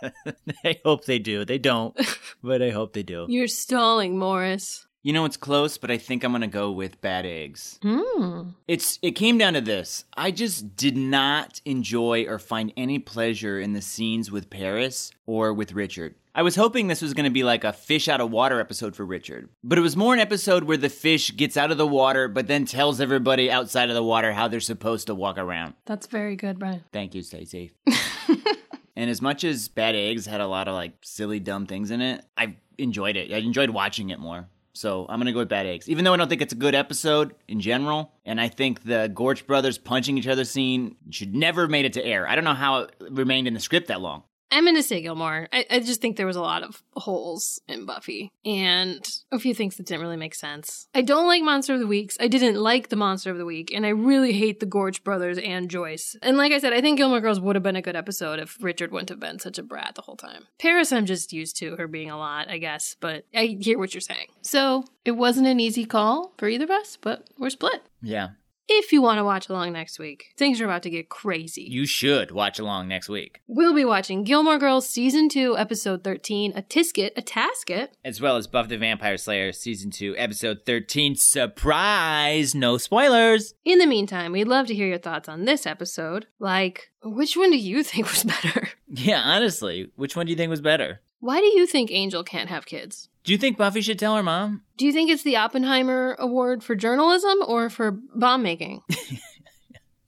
[LAUGHS] I hope they do. They don't, [LAUGHS] but I hope they do. You're stalling, Morris. You know, it's close, but I think I'm gonna go with bad eggs. Hmm. It's it came down to this. I just did not enjoy or find any pleasure in the scenes with Paris or with Richard. I was hoping this was going to be like a fish out of water episode for Richard, but it was more an episode where the fish gets out of the water but then tells everybody outside of the water how they're supposed to walk around. That's very good, Brian. Thank you, Stacey. [LAUGHS] and as much as Bad Eggs had a lot of like silly dumb things in it, I enjoyed it. I enjoyed watching it more. So I'm gonna go with Bad Eggs, even though I don't think it's a good episode in general, and I think the Gorch brothers punching each other scene should never have made it to air. I don't know how it remained in the script that long. I'm going to say Gilmore. I, I just think there was a lot of holes in Buffy and a few things that didn't really make sense. I don't like Monster of the Weeks. I didn't like the Monster of the Week, and I really hate the Gorch brothers and Joyce. And like I said, I think Gilmore Girls would have been a good episode if Richard wouldn't have been such a brat the whole time. Paris, I'm just used to her being a lot, I guess, but I hear what you're saying. So it wasn't an easy call for either of us, but we're split. Yeah, If you want to watch along next week, things are about to get crazy. you should watch along next week, We'll be watching Gilmore Girls Season 2, Episode 13, A Tisket, A Tasket. as well as Buffy the Vampire Slayer season two, episode thirteen. Surprise! No spoilers. In the meantime, we'd love to hear your thoughts on this episode. Like, which one do you [LAUGHS] think was better? Yeah, honestly, which one do you think was better? Why do you think Angel can't have kids? Do you think Buffy should tell her mom? Do you think it's the Oppenheimer Award for journalism or for bomb making? [LAUGHS]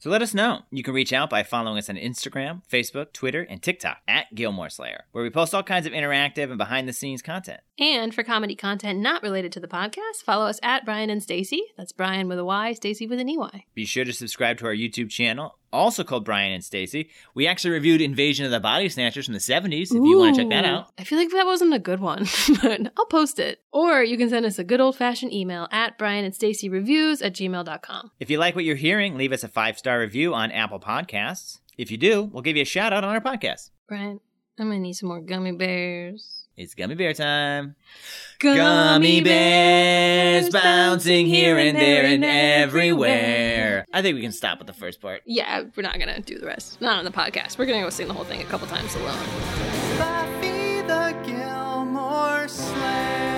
So let us know. You can reach out by following us on Instagram, Facebook, Twitter, and TikTok at Gilmore Slayer, where we post all kinds of interactive and behind the scenes content. And for comedy content not related to the podcast, follow us at Brian and Stacy. That's Brian with a Y, Stacy with an EY. Be sure to subscribe to our YouTube channel, also called Brian and Stacy. We actually reviewed Invasion of the Body Snatchers from the 70s, if you want to check that out. I feel like that wasn't a good one, [LAUGHS] but I'll post it. Or you can send us a good old fashioned email at Brian and Stacy reviews at gmail.com. If you like what you're hearing, leave us a five star review on Apple Podcasts. If you do, we'll give you a shout out on our podcast. Brian, I'm gonna need some more gummy bears. It's gummy bear time. Gummy, gummy bears, bears bouncing here and there and everywhere. I think we can stop with the first part. Yeah, we're not going to do the rest. Not on the podcast. We're going to go sing the whole thing a couple times alone. Buffy the Gilmore Slayer.